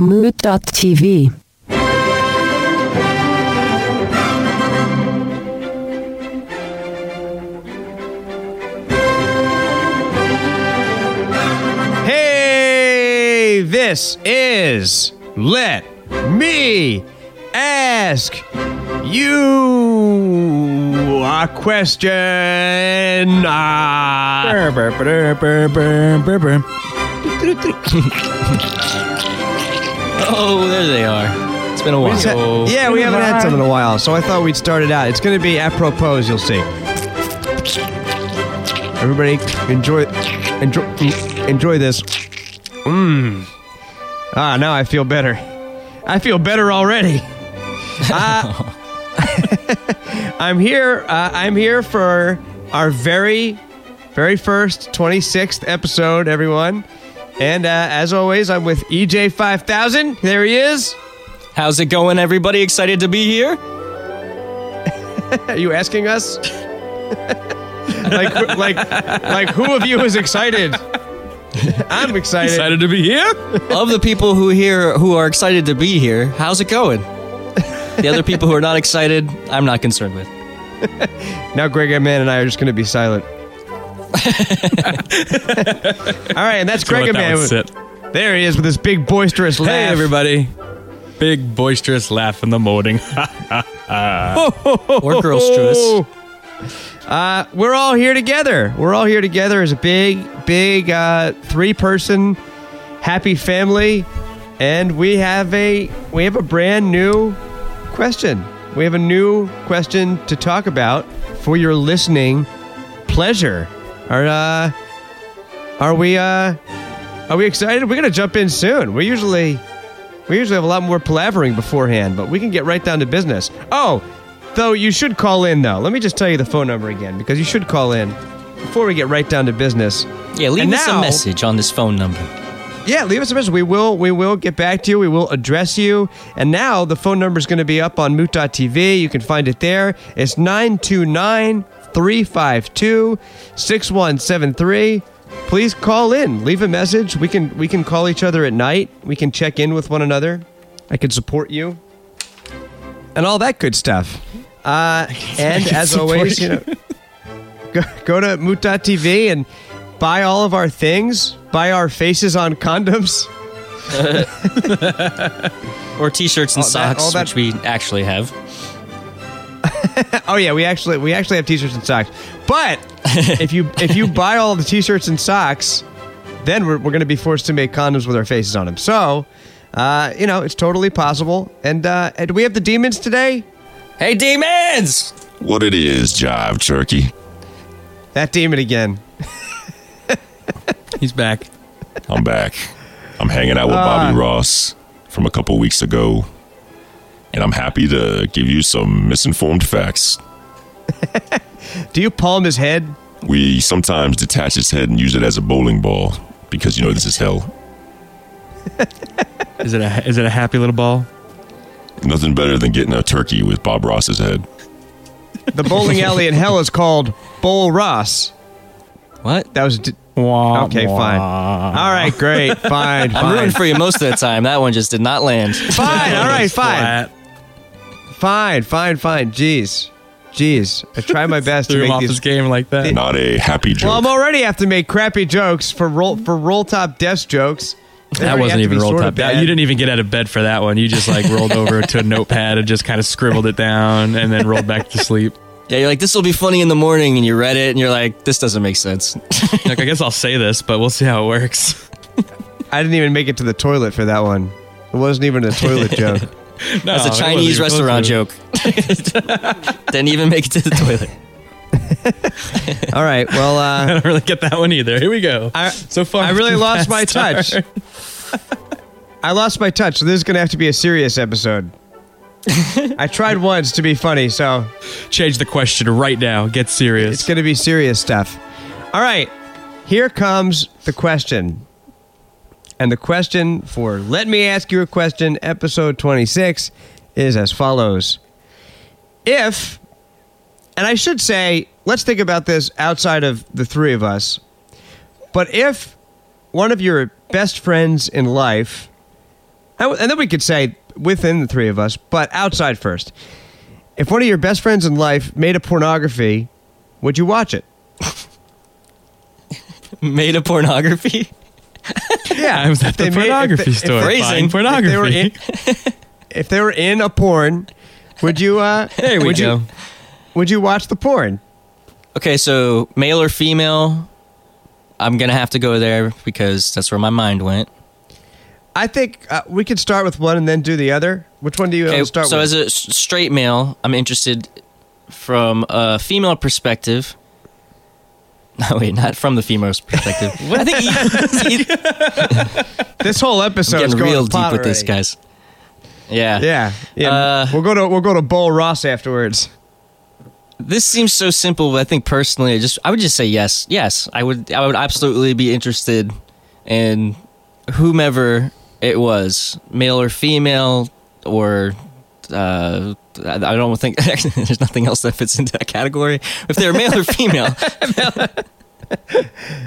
Moot.tv. Hey, this is Let Me Ask You a Question. Ah. Oh, there they are. It's been a while. That- yeah, we haven't had some in a while, so I thought we'd start it out. It's going to be apropos, you'll see. Everybody, enjoy, enjoy, enjoy this. Mmm. Ah, now I feel better. I feel better already. Uh, I'm here. Uh, I'm here for our very, very first 26th episode, everyone. And uh, as always, I'm with EJ5000. There he is. How's it going, everybody? Excited to be here? Are you asking us? like, like, like, who of you is excited? I'm excited. Excited to be here? of the people who here who are excited to be here, how's it going? The other people who are not excited, I'm not concerned with. Now, Greg M. Man and I are just going to be silent. All right, and that's Greg Let M. that Man. one sit. There he is with his big boisterous laugh. Hey, everybody. Big boisterous laugh in the morning. Or girl Struess. Uh, we're all here together. We're all here together as a big, big uh, three-person happy family, and we have a we have a brand new question. We have a new question to talk about for your listening pleasure. Are uh, are we uh, are we excited? We're gonna jump in soon. We usually we usually have a lot more palavering beforehand, but we can get right down to business. Oh, though you should call in though. Let me just tell you the phone number again because you should call in before we get right down to business. Yeah, leave And us now- a message on this phone number. Yeah, leave us a message. We will we will get back to you. We will address you. And now the phone number is going to be up on moot.tv. You can find it there. It's 929 352 6173. Please call in. Leave a message. We can we can call each other at night. We can check in with one another. I can support you. And all that good stuff. Uh, and as always, you know, go, go to moot.tv and buy all of our things. Buy our faces on condoms. Or t-shirts and All socks, all that- which we actually have. Oh yeah, we actually we actually have t-shirts and socks. But if you if you buy all the t-shirts and socks, then we're, we're going to be forced to make condoms with our faces on them. So, uh, you know, it's totally possible. And uh, and do we have the demons today? Hey, demons! What it is, Jive Turkey. That demon again. He's back. I'm back. I'm hanging out with Bobby Ross from a couple weeks ago, and I'm happy to give you some misinformed facts. Do you palm his head? We sometimes detach his head and use it as a bowling ball because you know this is hell. Is it a is it a happy little ball? Nothing better than getting a turkey with Bob Ross's head. The bowling alley in hell is called Bowl Ross. What? That was d- Wah, okay. wah. Fine. All right. Great. Fine. I'm Fine. rooting for you most of the time. That one just did not land. Fine. All right. Fine. Flat. Fine. Fine. Fine. Jeez. Jeez. I try my best to Threw him make off these his game like that. Not a happy joke. Well, I'm already have to make crappy jokes for roll for roll top desk jokes. They that wasn't have to even be roll top. That- You didn't even get out of bed for that one. You just like rolled over to a notepad and just kind of scribbled it down and then rolled back to sleep. Yeah, you're like, this will be funny in the morning, and you read it, and you're like, this doesn't make sense. Like I guess I'll say this, but we'll see how it works. I didn't even make it to the toilet for that one. It wasn't even a toilet joke. No, That's a Chinese restaurant joke. Didn't even make it to the toilet. All right. Well, to. I uh, don't really get that one either. Here we go. I, so far, I really lost my touch. start. I lost my touch, so this is gonna have to be a serious episode. I tried once to be funny, so Change the question right now. Get serious. it's gonna be serious stuff. All right. Here comes the question. And the question for Let Me Ask You a Question, episode 26, is as follows. If, and I should say, let's think about this outside of the three of us, but if one of your best friends in life And then we could say within the three of us, but outside first. If one of your best friends in life made a pornography, would you watch it? Made a pornography. Yeah, I was at the they made- if pornography they- if store Phrasing. buying If they, were pornography. in, if they were in a porn, would you? Uh, There we would go. You, would you watch the porn? Okay, so male or female? I'm gonna have to go there because that's where my mind went. I think uh, we could start with one and then do the other. Which one do you Okay, start so with? as a straight male, I'm interested from a female perspective. No, wait, not from the female's perspective. I think e- e- this whole episode is real deep with this, guys. Yeah. Yeah, yeah. Uh, we'll go to we'll go to Bowl Ross afterwards. This seems so simple, but I think personally, I just I would just say yes. Yes, I would. I would absolutely be interested in whomever it was, male or female, or uh, I I don't think there's nothing else that fits into that category. If they're male or female,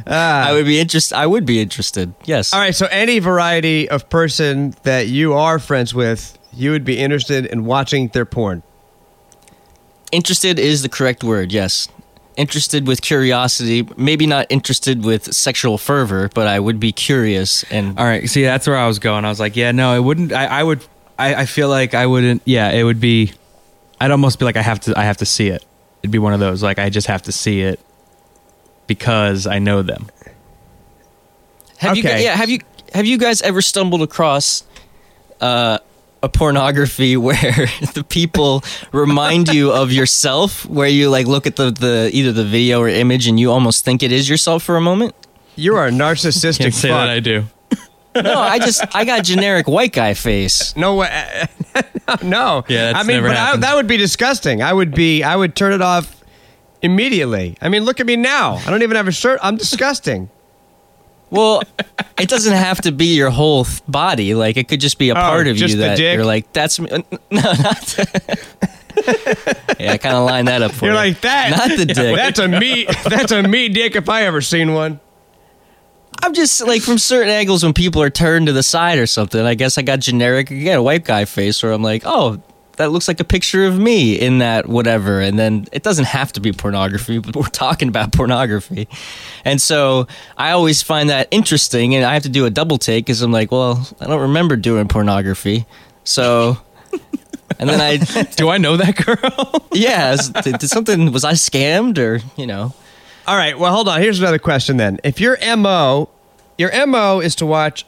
I would be interested. I would be interested. Yes. All right, so any variety of person that you are friends with, you would be interested in watching their porn. Interested is the correct word. Yes. Interested with curiosity, maybe not interested with sexual fervor, but I would be curious and All right, see, that's where I was going. I was like, yeah, no, it wouldn't. I, I would. I, I feel like I wouldn't. Yeah, it would be. I'd almost be like, I have to. I have to see it. It'd be one of those like I just have to see it because I know them. Have you? Okay. Yeah. Have you? Have you guys ever stumbled across uh, a pornography where the people remind you of yourself? Where you like look at the, the either the video or image and you almost think it is yourself for a moment? You are a narcissistic. Can't say fuck. that I do. No, I just I got generic white guy face. No way. no. Yeah, that's I mean, never but I, happened. that would be disgusting. I would be. I would turn it off immediately. I mean, look at me now. I don't even have a shirt. I'm disgusting. Well, it doesn't have to be your whole th- body. Like it could just be a Oh, part of just you the that dick? you're like, that's me. No, not. yeah, I kind of lined that up for You're you. like that. Not the dick. That's a me. That's a me dick if I ever seen one. I'm just like from certain angles when people are turned to the side or something. I guess I got generic, again, a white guy face where I'm like, oh, that looks like a picture of me in that whatever. And then it doesn't have to be pornography, but we're talking about pornography. And so I always find that interesting. And I have to do a double take because I'm like, well, I don't remember doing pornography. So. And then I, Do I know that girl? yeah, did, did something, was I scammed or, you know? All right. Well, hold on. Here's another question then. If your MO, your MO is to watch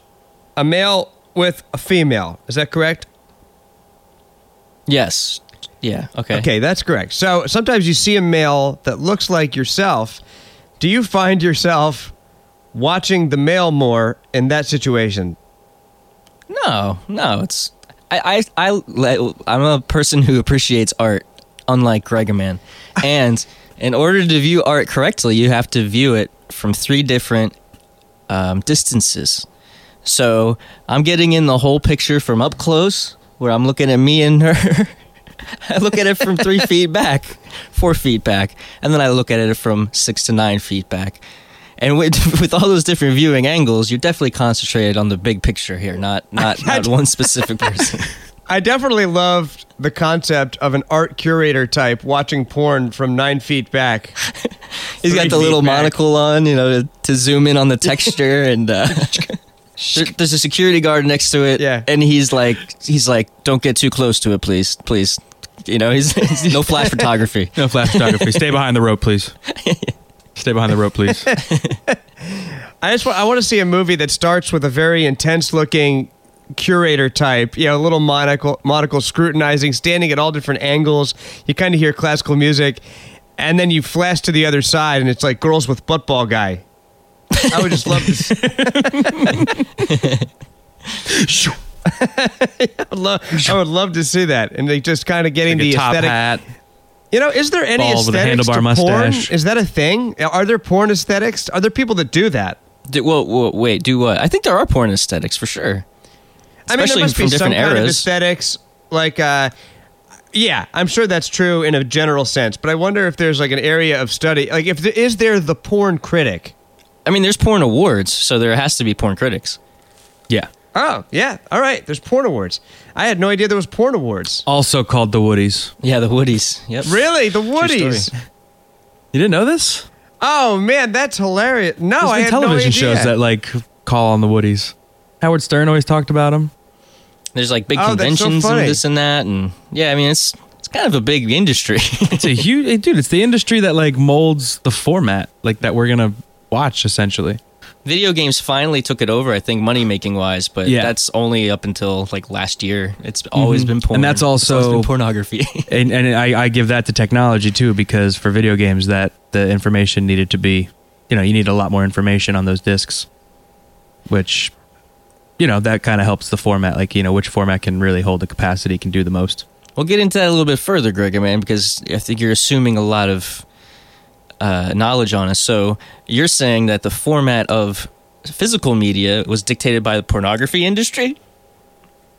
a male with a female. Is that correct? Yes. Yeah. Okay. Okay, that's correct. So sometimes you see a male that looks like yourself. Do you find yourself watching the male more in that situation? No, no, it's I I, I I'm a person who appreciates art, unlike Gregaman, and in order to view art correctly, you have to view it from three different um, distances. So I'm getting in the whole picture from up close, where I'm looking at me and her. I look at it from three feet back, four feet back, and then I look at it from six to nine feet back. And with with all those different viewing angles, you're definitely concentrated on the big picture here, not not not one specific person. I definitely loved the concept of an art curator type watching porn from nine feet back. He's got the little back. monocle on, you know, to, to zoom in on the texture, and uh, there's a security guard next to it. Yeah. and he's like, he's like, don't get too close to it, please, please. You know, he's, he's no flash photography. No flash photography. Stay behind the rope, please. Stay behind the rope, please. I just want, I want to see a movie that starts with a very intense looking curator type, you know, a little monocle, monocle scrutinizing, standing at all different angles. You kind of hear classical music, and then you flash to the other side, and it's like girls with butt ball guy. I would just love to. See- I, would love, I would love to see that, and they just kind of getting Like a the top aesthetic. hat. You know, is there any Bald with a aesthetics to handlebar porn? Is that a thing? Are there porn aesthetics? Are there people that do that? Do, well, well, wait, do what? I think there are porn aesthetics for sure. I mean, there must from be some different kind of aesthetics. Like, uh, yeah, I'm sure that's true in a general sense. But I wonder if there's like an area of study. Like, if there, is there the porn critic? I mean, there's porn awards, so there has to be porn critics. Yeah. Oh, yeah. All right. There's porn awards. I had no idea there was porn awards. Also called the Woodies. Yeah, the Woodies. Yep. Really? The. Woodies. You didn't know this? Oh man, that's hilarious. No, There's I had television no idea. shows that like call on the Woodies. Howard Stern always talked about them. There's like big Oh, that's so conventions and this and that, and yeah, I mean it's it's kind of a big industry. It's a huge dude. It's the industry that like molds the format like that we're gonna watch essentially. Video games finally took it over, I think, money making wise, but Yeah. that's only up until like last year. It's always mm-hmm. been porn, And that's also- been pornography. And and I, I give that to technology too because for video games that the information needed to be, you know, you need a lot more information on those discs, which, you know, that kind of helps the format. Like you know, which format can really hold the capacity, can do the most. We'll get into that a little bit further, Gregor, man, because I think you're assuming a lot of uh, knowledge on us. So you're saying that the format of physical media was dictated by the pornography industry?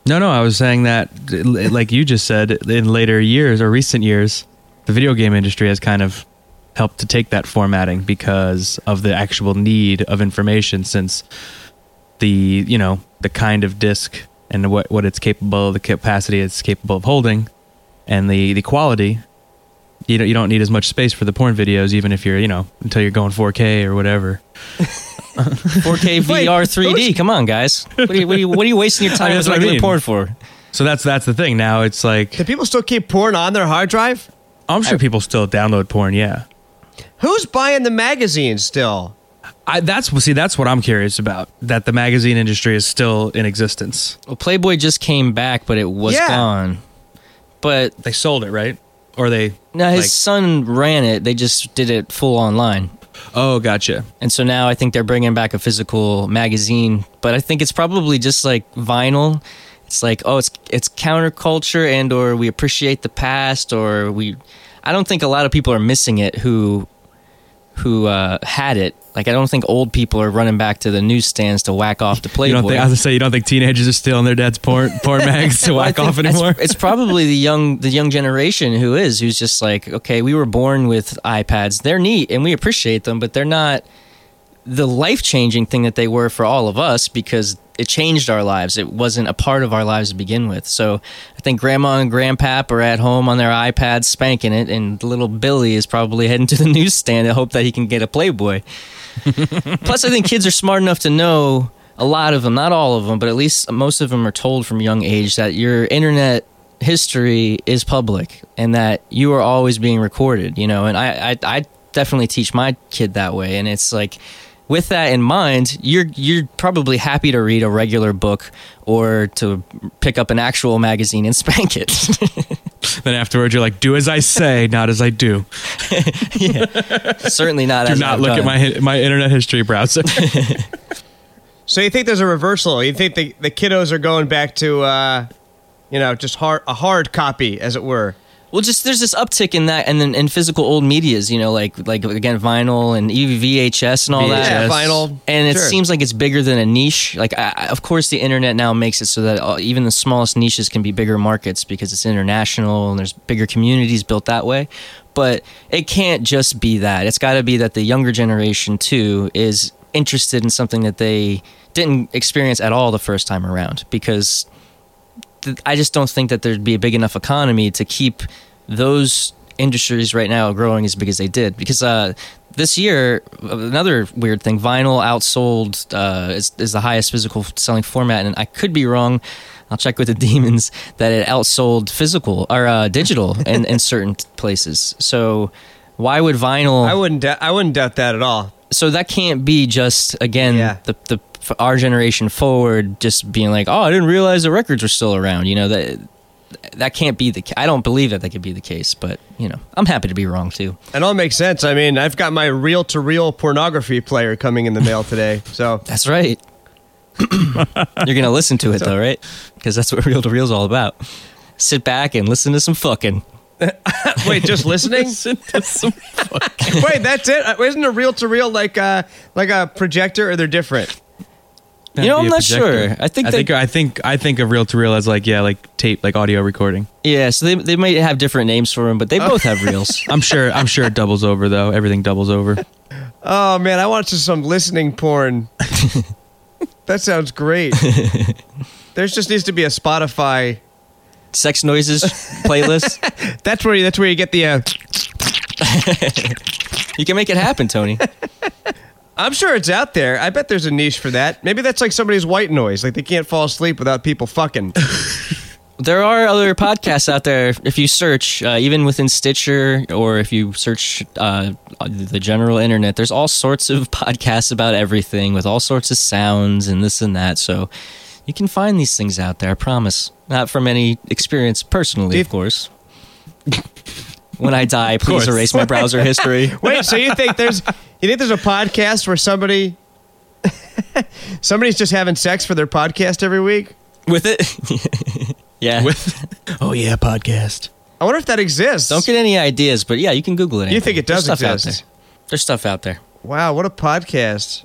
No, no, I was saying that, like you just said, in later years or recent years, the video game industry has kind of helped to take that formatting because of the actual need of information since the, you know, the kind of disc and what, what it's capable, of, the capacity it's capable of holding and the, the quality. You don't, you don't need as much space for the porn videos, even if you're, you know, until you're going 4K or whatever. 4K VR 3D. Come on, guys. What are you, what are you, what are you wasting your time That's with what I regular mean. porn for? So that's, that's the thing. Now it's like, Do people still keep porn on their hard drive? I'm sure people still download porn. Yeah. Who's buying the magazines still? I, that's see, that's what I'm curious about. That the magazine industry is still in existence. Well, Playboy just came back, but it was Yeah. gone. But They sold it, right? Or they? no, his like- son ran it. They just did it full online. Oh, gotcha. And so now I think they're bringing back a physical magazine, but I think it's probably just like vinyl. It's like, oh, it's it's counterculture and or we appreciate the past or we I don't think a lot of people are missing it who who uh, had it. Like I don't think old people are running back to the newsstands to whack off the You Playboy. don't think? I was gonna say you don't think teenagers are stealing their dad's porn porn mags to Well, whack off anymore? It's probably the young the young generation who is who's just like, okay, we were born with iPads. They're neat and we appreciate them, but they're not the life changing thing that they were for all of us because it changed our lives. It wasn't a part of our lives to begin with. So I think grandma and grandpap are at home on their iPads spanking it, and little Billy is probably heading to the newsstand to hope that he can get a Playboy. Plus, I think kids are smart enough to know a lot of them, not all of them, but at least most of them are told from young age that your internet history is public and that you are always being recorded. You know, and I, I, I definitely teach my kid that way, and it's like. With that in mind, you're you're probably happy to read a regular book or to pick up an actual magazine and spank it. then afterwards, you're like, "Do as I say, not as I do." Certainly not. Do as not I've look done. at my my internet history browser. So you think there's a reversal? You think the, the kiddos are going back to, uh, you know, just hard a hard copy, as it were? Well, just there's this uptick in that, and then in physical old medias, you know, like like again vinyl and even VHS and all that. Yeah, vinyl. And it Sure. seems like it's bigger than a niche. Like, I, I- of course, the internet now makes it so that even the smallest niches can be bigger markets because it's international and there's bigger communities built that way. But it can't just be that. It's got to be that the younger generation too is interested in something that they didn't experience at all the first time around because th- I just don't think that there'd be a big enough economy to keep those industries right now growing as big as they did. Because uh, this year, another weird thing, vinyl outsold uh, is, is the highest physical selling format, and I could be wrong. I'll check with the demons that it outsold physical or uh, digital in, in certain places. So why would vinyl? I wouldn't. I wouldn't doubt that at all. so that can't be just again Yeah. the the our generation forward just being like oh i didn't realize the records were still around you know that that can't be the i don't believe that that could be the case but you know i'm happy to be wrong too It all makes sense. I mean, I've got my reel to reel pornography player coming in the mail today. So that's right you're gonna listen to it though right because that's what real to real is all about sit back and listen to some fucking wait, just listening? Wait, that's it. Uh, Isn't a reel to reel like uh like a projector, or they're different? You know, I'm not projector. sure. I think I they- think I think I think of reel to reel as like yeah, like tape, like audio recording. yeah so they, they might have different names for them but they both have reels I'm sure. I'm sure it doubles over though. Everything doubles over. Oh man, I watched some listening porn. That sounds great. There's just needs to be a Spotify. Sex noises playlist. That's where you, that's where you get the. Uh, You can make it happen, Tony. I'm sure it's out there. I bet there's a niche for that. Maybe that's like somebody's white noise. Like they can't fall asleep without people fucking. There are other podcasts out there. If you search, uh, even within Stitcher, or if you search uh, the general internet, there's all sorts of podcasts about everything with all sorts of sounds and this and that. So you can find these things out there. I promise. Not from any experience personally, you- of course. when I die, please erase my browser history. Wait, so you think there's you think there's a podcast where somebody somebody's just having sex for their podcast every week? With it, yeah. With oh yeah, podcast. I wonder if that exists. Don't get any ideas, but yeah, you can Google it. You think it There's does stuff out exist? there. There's stuff out there. Wow, what a podcast!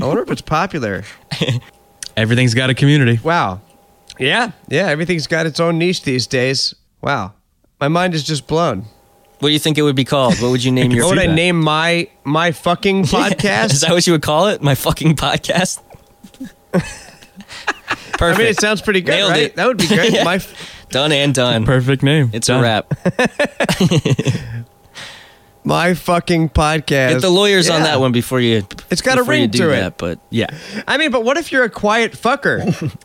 I wonder if it's popular. Everything's got a community. Wow. Yeah, yeah. Everything's got its own niche these days. Wow, my mind is just blown. What do you think it would be called? What would you name your? What would I name my my fucking podcast? Is that what you would call it? My fucking podcast. I mean, it sounds pretty good, Nailed right? it. That would be great. Yeah. My f- done and done. Perfect name. It's Done. a wrap. my fucking podcast. Get the lawyers on that one before you. It's got a ring do to it. that, But Yeah. I mean, but what if you're a quiet fucker?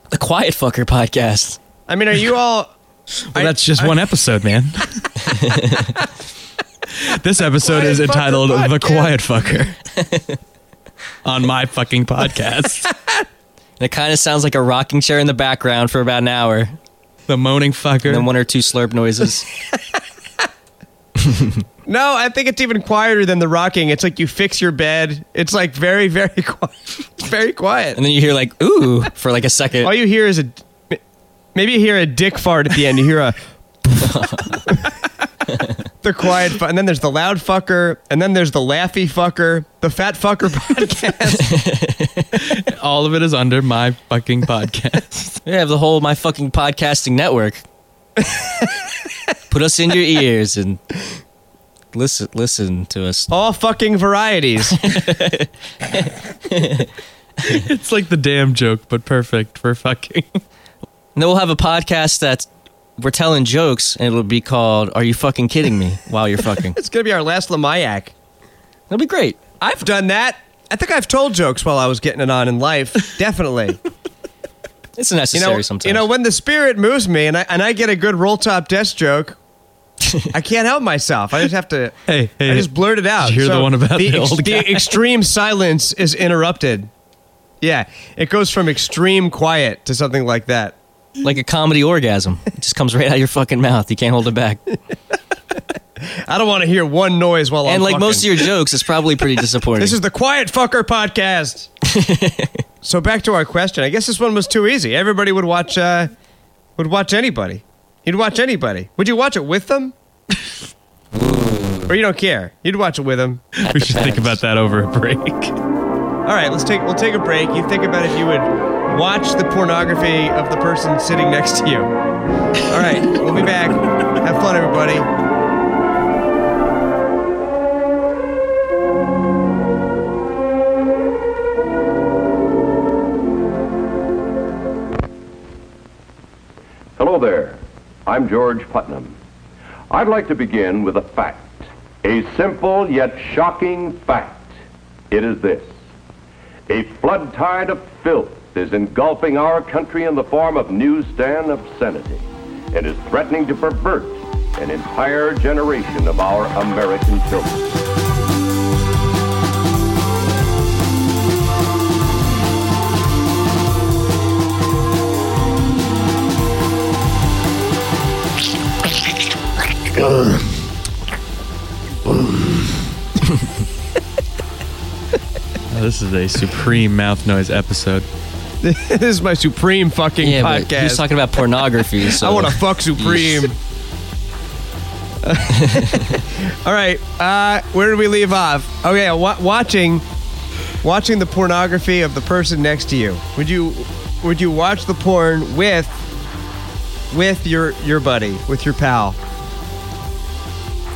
the Quiet Fucker podcast. I mean, are you all? Well, I- that's just one episode, man. this episode is Fucker entitled "The Quiet Fucker" on my fucking podcast. And it kind of sounds like a rocking chair in the background for about an hour, the moaning fucker. and then one or two slurp noises. No, I think it's even quieter than the rocking. It's like you fix your bed. It's like very, very quiet. It's very quiet. and then you hear like ooh for like a second. All you hear is a. Maybe you hear a dick fart at the end. You hear a. the quiet, fu- and then there's the loud fucker, and then there's the laughy fucker, the fat fucker podcast. All of it is under my fucking podcast. We have the whole my fucking podcasting network. Put us in your ears and listen listen to us. All fucking varieties. it's like the damn joke, but perfect for fucking. And then we'll have a podcast that's we're telling jokes and it'll be called Are You Fucking Kidding Me? While you're fucking. it's gonna be our last Lamayak. That'll be great. I've done that. I think I've told jokes while I was getting it on in life. Definitely. It's you necessary know, sometimes. you know when the spirit moves me, and I and I get a good roll top desk joke. I can't help myself. I just have to. Hey, hey, I just blurt it out. Did you hear the one about the old guy? The extreme silence is interrupted. Yeah, it goes from extreme quiet to something like that. Like a comedy orgasm. It just comes right out of your fucking mouth. You can't hold it back. I don't want to hear one noise while I'm and like fucking. most of your jokes, it's probably pretty disappointing. This is the Quiet Fucker podcast. so back to our question. I guess this one was too easy. Everybody would watch. Uh, would watch anybody. You'd watch anybody. Would you watch it with them? or you don't care? You'd watch it with them. we should think about that over a break. All right, let's take. We'll take a break. You think about if you would watch the pornography of the person sitting next to you. All right, we'll be back. Have fun, everybody. Hello there. I'm George Putnam. I'd like to begin with a fact. A simple yet shocking fact. It is this. A flood tide of filth is engulfing our country in the form of newsstand obscenity and is threatening to pervert an entire generation of our American children. this is a supreme mouth noise episode. this is my supreme fucking yeah, but podcast. he's talking about pornography. So I want to fuck Supreme. All right, uh, where did we leave off? Okay, wa- watching, watching the pornography of the person next to you. Would you, would you watch the porn with, with your your buddy, with your pal,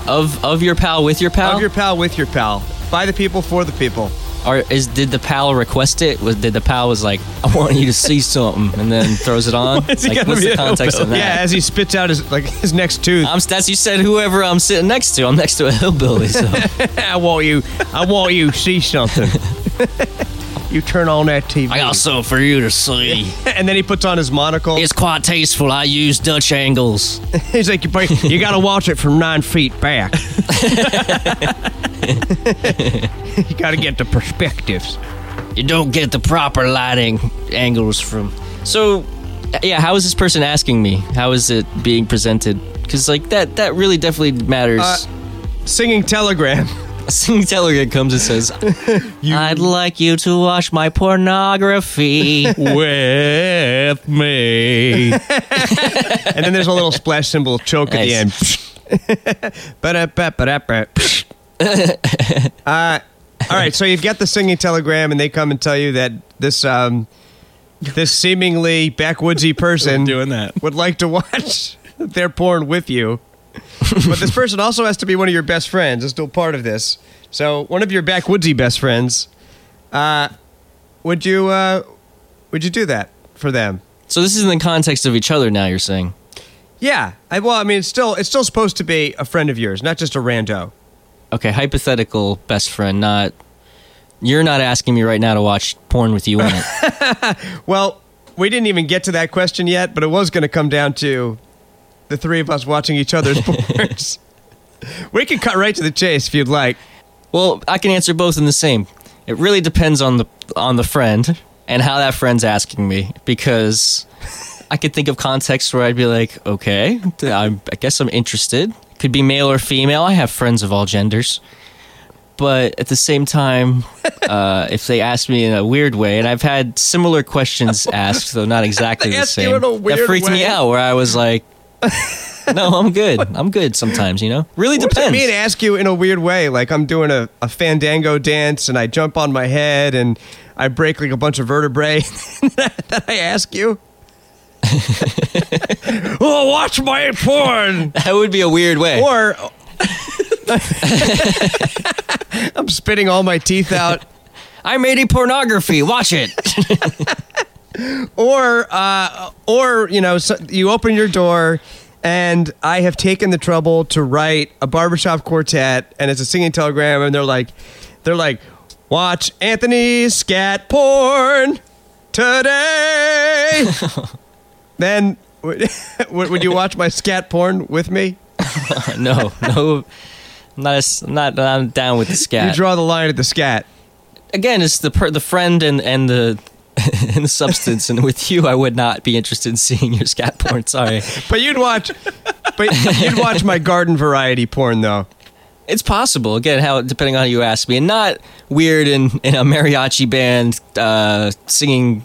of of your pal with your pal. of your pal with your pal, by the people for the people? Or is did the pal request it? Was did the pal was like, I want you to see something, and then throws it on? like, what's the context of that? Yeah, as he spits out his like his next tooth. I'm, that's you said whoever I'm sitting next to. I'm next to a hillbilly. So I want you. I want you to see something. you turn on that TV, I got something for you to see. and then he puts on his monocle. It's quite tasteful. I use Dutch angles. He's like, you, you got to watch it from nine feet back. you got to get the perspectives. You don't get the proper lighting angles from. So, yeah, how is this person asking me? How is it being presented? Because like that, that really definitely matters. Uh, Singing telegram. A singing telegram comes and says, "I'd like you to watch my pornography." With me. And then there's a little splash symbol choke at the end. Ba-da-ba-ba-da-ba. uh, all right, so you've got the singing telegram, and they come and tell you that this um, this seemingly backwoodsy person Doing that. would like to watch their porn with you. But this person also has to be one of your best friends. Is still part of this. So one of your backwoodsy best friends. Uh, would you uh, would you do that for them? so this is in the context of each other. Now you're saying, Yeah. I, well, I mean, it's still it's still supposed to be a friend of yours, not just a rando. okay, hypothetical best friend, not. You're not asking me right now to watch porn with you in it. Well, we didn't even get to that question yet, but it was going to come down to the three of us watching each other's porns. we can cut right to the chase if you'd like. Well, I can answer both in the same. It really depends on the on the friend and how that friend's asking me because I could think of contexts where I'd be like, okay, I'm, I guess I'm interested. Could be male or female. I have friends of all genders. But at the same time, uh, if they ask me in a weird way, and I've had similar questions asked, though not exactly the same, that freaked me out. Where I was like, "No, I'm good. I'm good." Sometimes, you know, really What depends. mean to ask you in a weird way? Like I'm doing a, a fandango dance and I jump on my head and I break like a bunch of vertebrae. that I ask you? oh, watch my porn! that would be a weird way. Or I'm spitting all my teeth out. I made a pornography. Watch it. Or uh, or you know so you open your door and i have taken the trouble to write a barbershop quartet and it's a singing telegram and they're like they're like watch Anthony scat porn today. Then would, would you watch my scat porn with me? No, no, I'm not as, I'm not I'm down with the scat. you draw the line at the scat. Again, it's the per, the friend and and the the substance, and with you, I would not be interested in seeing your scat porn. Sorry, but you'd watch but you'd watch my garden variety porn though it's possible. Again, how depending on how you ask me, and not weird in in a mariachi band uh, singing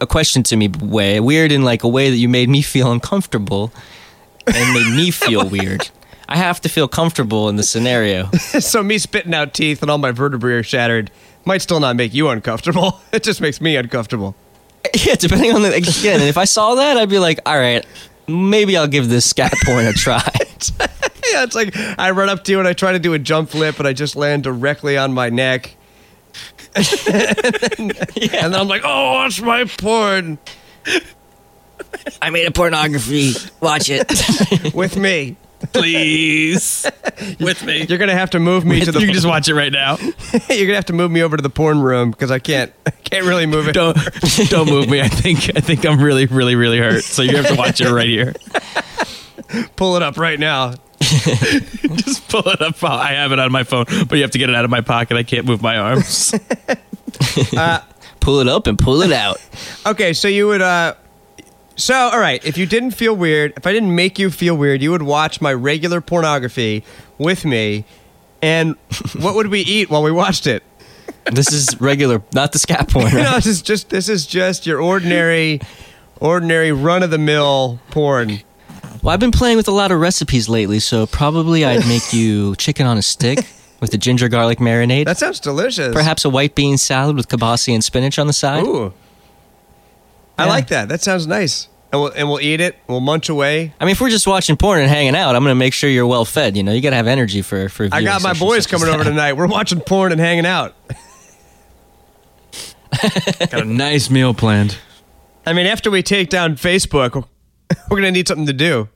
a question to me way. Weird in like a way that you made me feel uncomfortable and made me feel weird. I have to feel comfortable in the scenario. so me spitting out teeth and all my vertebrae are shattered might still not make you uncomfortable. It just makes me uncomfortable. Yeah, depending on the again, and if I saw that, I'd be like, all right, maybe I'll give this scat porn a try. Yeah, it's like I run up to you and I try to do a jump flip and I just land directly on my neck. and, then, and then I'm like, oh, watch my porn I made a pornography. Watch it. with me. Please. With me. You're gonna have to move me to the. you can just watch it right now. you're gonna have to move me over to the porn room because I can't. I can't really move it. Don't don't move me. I think I think I'm really really really hurt. So you have to watch it right here. Pull it up right now. Just pull it up. I have it on my phone, but you have to get it out of my pocket. I can't move my arms. pull it up and pull it out. Okay, so you would. uh So, all right, if you didn't feel weird, if I didn't make you feel weird, you would watch my regular pornography with me. And what would we eat while we watched it? This is regular, not the scat porn. Right? No, this is just this is just your ordinary, ordinary run of the mill porn. Well, I've been playing with a lot of recipes lately, so probably I'd make you chicken on a stick with the ginger garlic marinade. That sounds delicious. Perhaps a white bean salad with kibasi and spinach on the side. Ooh, I like that. That sounds nice. And we'll and we'll eat it. We'll munch away. I mean, if we're just watching porn and hanging out, I'm going to make sure you're well fed. You know, you got to have energy for for. I got my sessions boys such as coming over that. tonight. We're watching porn and hanging out. Got a nice meal planned. I mean, after we take down Facebook, we're gonna need something to do.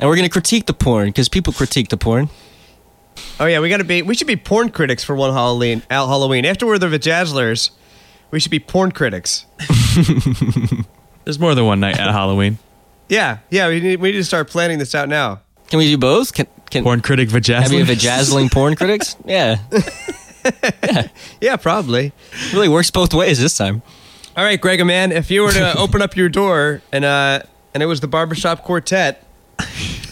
And we're gonna critique the porn because people critique the porn. Oh yeah, we gotta be. We should be porn critics for one Halloween. Al Halloween. After we're the Vajazzlers, we should be porn critics. There's more than one night at Halloween. Yeah, yeah. We need, we need to start planning this out now. Can we do both? Can can Porn critic vajazzling? have you Vajazzling. vajazzling porn critics? Yeah, Yeah, yeah, probably. really works both ways this time. All right, Greg, a man. If you were to open up your door and uh and it was the barbershop quartet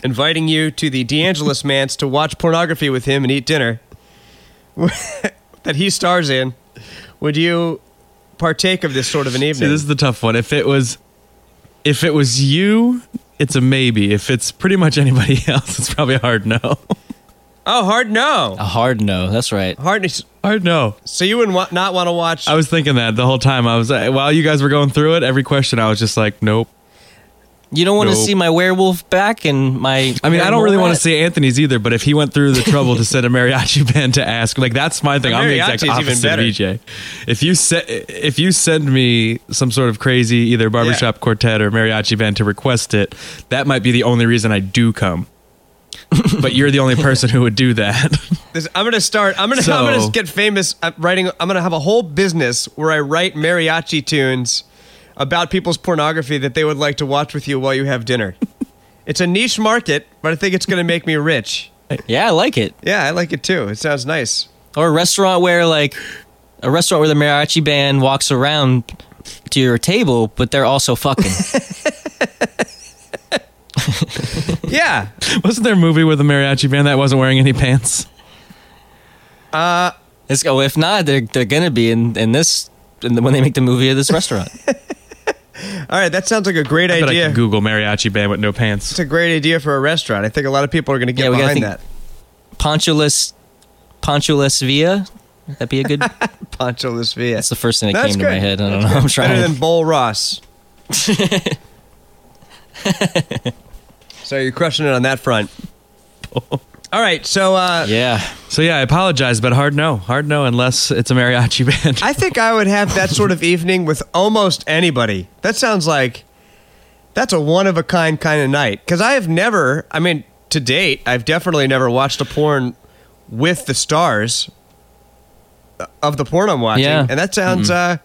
inviting you to the DeAngelis manse to watch pornography with him and eat dinner that he stars in, would you partake of this sort of an See, evening? this is the tough one. If it was, if it was you, it's a maybe. If it's pretty much anybody else, it's probably a hard no. oh, hard no. A hard no. That's right. Hard. Hard no. So you would wa- not want to watch. I was thinking that the whole time. I was uh, while you guys were going through it. Every question, I was just like, nope. You don't want to Nope. see my werewolf back and my. I mean, I don't really want to see Anthony's either. But if he went through the trouble to send a mariachi band to ask, like that's my thing. I'm the exact mariachi's even opposite of better. EJ. If you se- if you send me some sort of crazy either barbershop quartet or mariachi band to request it, that might be the only reason I do come. but you're the only person who would do that. This, I'm gonna start. I'm gonna. So- I'm gonna get famous at writing. I'm gonna have a whole business where I write mariachi tunes about people's pornography that they would like to watch with you while you have dinner. it's a niche market, but I think it's gonna make me rich. Yeah, I like it. Yeah, I like it too. It sounds nice. Or a restaurant where like a restaurant where the mariachi band walks around to your table, but they're also fucking. Yeah. Wasn't there a movie with a mariachi band that wasn't wearing any pants? Uh, it's, oh, if not, they're they're gonna be in in this in the, when they make the movie of this restaurant. All right. That sounds like a great I bet I idea. Google mariachi band with no pants. It's a great idea for a restaurant. I think a lot of people are gonna get Yeah, behind that. Poncholess, Poncholess Villa. That'd be a good. Pancho Villa. That's the first thing that That's came to my head. I don't That's know. good. I'm trying. Better than Bowl Ross. so you're crushing it on that front. All right, so uh, yeah. So yeah, I apologize, but hard no, hard no, unless it's a mariachi band. I think I would have that sort of evening with almost anybody. That sounds like that's a one of a kind kind of night. Because I have never, I mean, to date, I've definitely never watched a porn with the stars of the porn I'm watching, Yeah. and that sounds. Uh,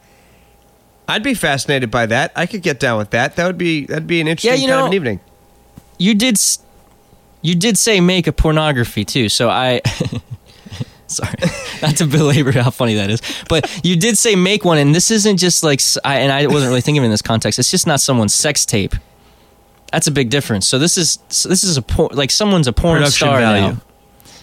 I'd be fascinated by that. I could get down with that. That would be that'd be an interesting you kind of an evening. You did. s- You did say make a pornography too, so I. Sorry, not to belabor how funny that is, but you did say make one, and this isn't just like, s- I, and I wasn't really thinking of it in this context. It's just not someone's sex tape. That's a big difference. So this is so this is a por- like someone's a porn Production star value. now.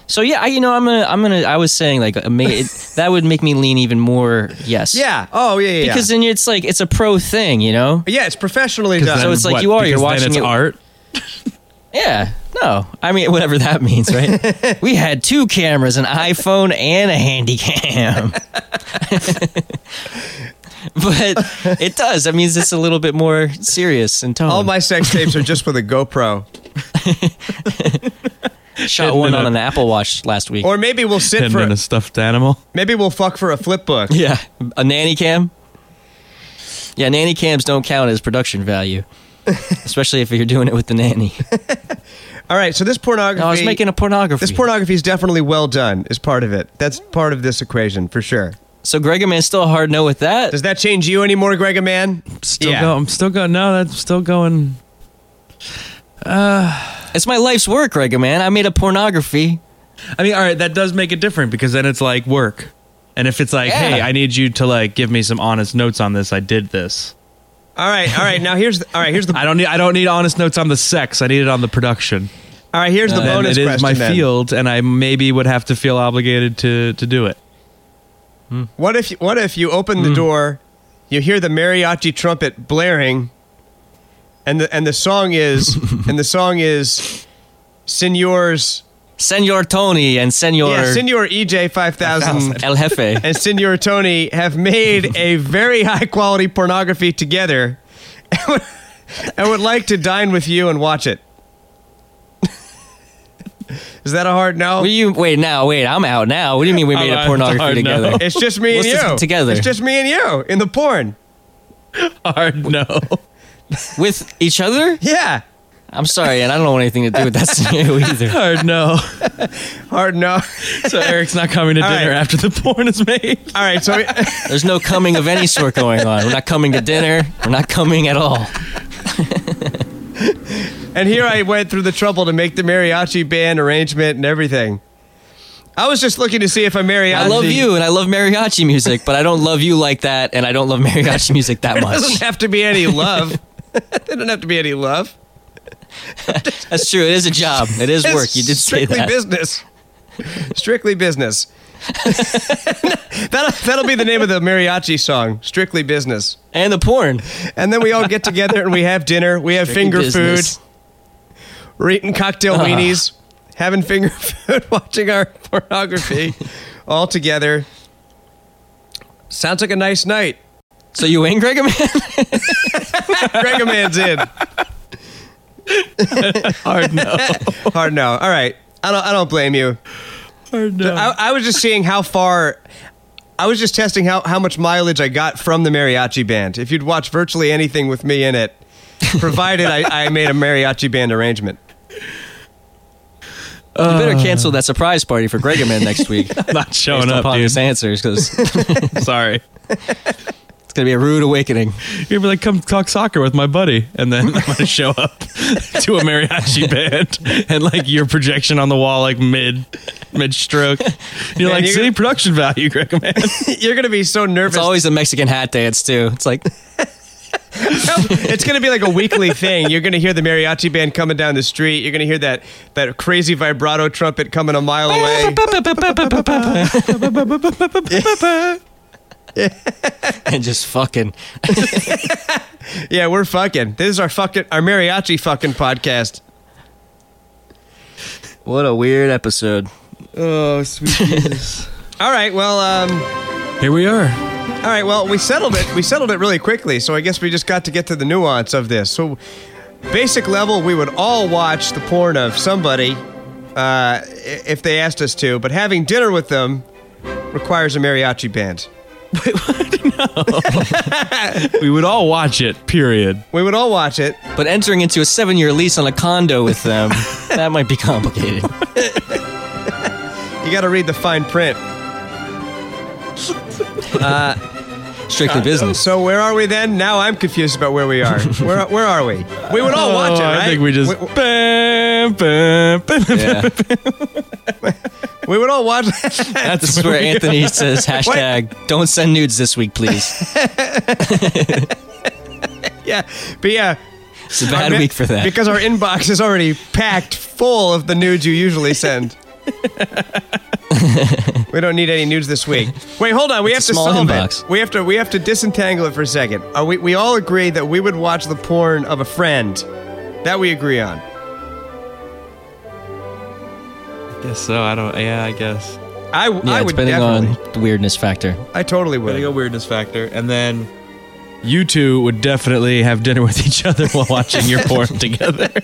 So yeah, I, you know, I'm gonna, I'm gonna, I was saying like, a it, that would make me lean even more yes. Yeah. Oh yeah. Yeah. because yeah. then it's like it's a pro thing, you know. yeah, it's professionally 'Cause done. So then it's like what? you are, you're Because then watching it's it- art. Yeah, no. I mean, whatever that means, right? we had two cameras, an iPhone and a handy cam. but it does. That means it's a little bit more serious in tone. All my sex tapes are just with a GoPro. shot one on a- an Apple Watch last week. Or maybe we'll sit Hidden for in a stuffed animal. maybe we'll fuck for a flip book. yeah, a nanny cam. Yeah, nanny cams don't count as production value, especially if you're doing it with the nanny. All right, so this pornography. No, I was making a pornography. This pornography is definitely well done. Is part of it. That's part of this equation for sure. so Gregor man still a hard no with that. Does that change you anymore, Greg man? Still Yeah. go. I'm still going. No, that's still going. Uh. It's my life's work, Gregor man. I made a pornography. I mean, all right, that does make it different because then it's like work. And if it's like, Yeah. hey, I need you to like give me some honest notes on this, I did this. All right, all right. Now here's the, all right. Here's the I don't need. I don't need honest notes on the sex. I need it on the production. all right. Here's the Then bonus it is question. my then. field, and I maybe would have to feel obligated to to do it. What if what if you open Hmm. the door, you hear the mariachi trumpet blaring, and the and the song is and the song is, Senor's Senor Tony and Senor yeah Senor EJ five thousand El Jefe. and Senor Tony have made a very high quality pornography together, and would, and would like to dine with you and watch it. Is that a hard no? What you wait now? Wait, I'm out now. What do you mean we made I'm a out. pornography Hard no. together? It's just me and Let's just you. together. It's just me and you in the porn. Hard no. With each other? Yeah. I'm sorry, and I don't want anything to do with that scenario either. Hard no. Hard no. So Eric's not coming to All dinner right. after the porn is made. All right. So There's no coming of any sort going on. We're not coming to dinner. We're not coming at all. and here I went through the trouble to make the mariachi band arrangement and everything. I was just looking to see if a mariachi. I love you, and I love mariachi music, but I don't love you like that, and I don't love mariachi music that much. There doesn't have to be any love. there doesn't have to be any love. That's true. It is a job. It is work. You did say strictly that. business. Strictly business. that'll, that'll be the name of the mariachi song. Strictly business. And the porn. And then we all get together and we have dinner. We have Strictly finger business. food. We're eating cocktail Ah. weenies, having finger food, watching our pornography, all together. Sounds like a nice night. So you in, Greg Man? Greg Man's in. Hard no. Hard no. All right. I don't. I don't blame you. Hard no. I, I was just seeing how far. I was just testing how, how much mileage I got from the mariachi band. If you'd watch virtually anything with me in it, provided I, I made a mariachi band arrangement. you better uh. cancel that surprise party for Greg Man next week. I'm not showing Based up, upon dude. his answers, because it's Sorry. gonna be a rude awakening. You're gonna be like, come talk soccer with my buddy, and then I'm gonna show up to a mariachi band, and like your projection on the wall, like mid mid stroke. You're Man, like, you're city gonna- production value, Greg man. You're gonna be so nervous. It's always a Mexican hat dance too. It's like it's gonna be like a weekly thing. You're gonna hear the mariachi band coming down the street. You're gonna hear that that crazy vibrato trumpet coming a mile away. and just fucking. yeah, we're fucking. This is our fucking our mariachi fucking podcast. What a weird episode. oh, sweet Jesus. All right, well, um, Here we are. all right, well, we settled it. We settled it really quickly. So I guess we just got to get to the nuance of this. So, basic level, we would all watch the porn of somebody uh, if they asked us to. But having dinner with them requires a mariachi band. We would all watch it. Period. We would all watch it. But entering into a seven-year lease on a condo with them, that might be complicated. You got to read the fine print. Uh, Strictly business. So where are we then? Now I'm confused about where we are. Where where are we? We would all watch it, Oh, right? I think we just. We, Bam, bam, bam. Yeah. we would all watch. This is where Anthony says hashtag don't send nudes this week, please. yeah, but yeah. It's a bad Our- week for that. because our inbox is already packed full of the nudes you usually send. we don't need any nudes this week. Wait, hold on. We It's have a to small solve inbox. it. We have to. We have to disentangle it for a second. Are we? We all agree that we would watch the porn of a friend. That we agree on. I guess so. I don't. Yeah, I guess. I, I would depending definitely. on the weirdness factor. I totally Gotta would. go weirdness factor, and then you two would definitely have dinner with each other while watching your porn together.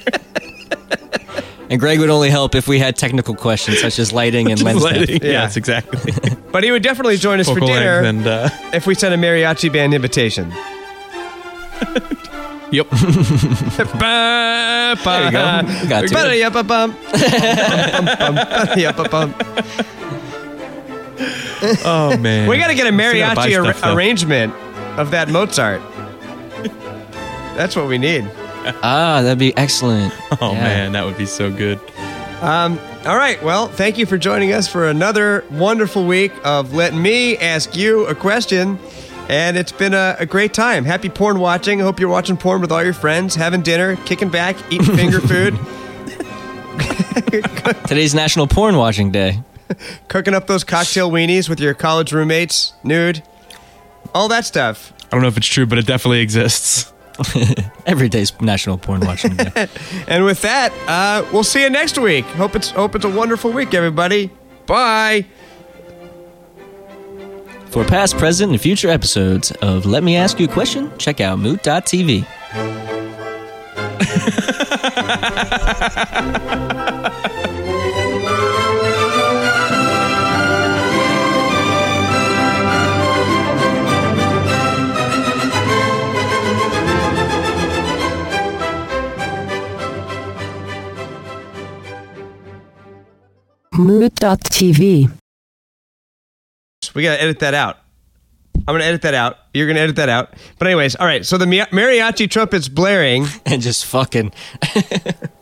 And Greg would only help if we had technical questions such as lighting and lens depth. Lighting. Yeah. Yes, exactly. But he would definitely join us for dinner length and uh, if we sent a mariachi band invitation. yep. There you go. We got to. Ba-da-ya-ba-bum. Ba-da-ya-ba-bum. Oh man, We got to get a Still gotta buy mariachi ar- though. arrangement of that Mozart. That's what we need. Ah, that'd be excellent. Oh Yeah. man, that would be so good. Um, all right. Well, thank you for joining us for another wonderful week of letting Me Ask You a Question. And it's been a, a great time. Happy porn watching. I hope you're watching porn with all your friends, having dinner, kicking back, eating finger food, Today's National Porn Watching Day. cooking up those cocktail weenies with your college roommates, nude, all that stuff. I don't know if it's true, but it definitely exists. Every day's National Porn Watching Day. And with that, uh, we'll see you next week. Hope it's hope it's a wonderful week, everybody. Bye. For past, present, and future episodes of Let Me Ask You a Question, check out moot.tv. Mood.tv. We gotta edit that out. I'm gonna edit that out. You're gonna edit that out. But anyways, all right. So the mariachi trumpet's blaring. and just fucking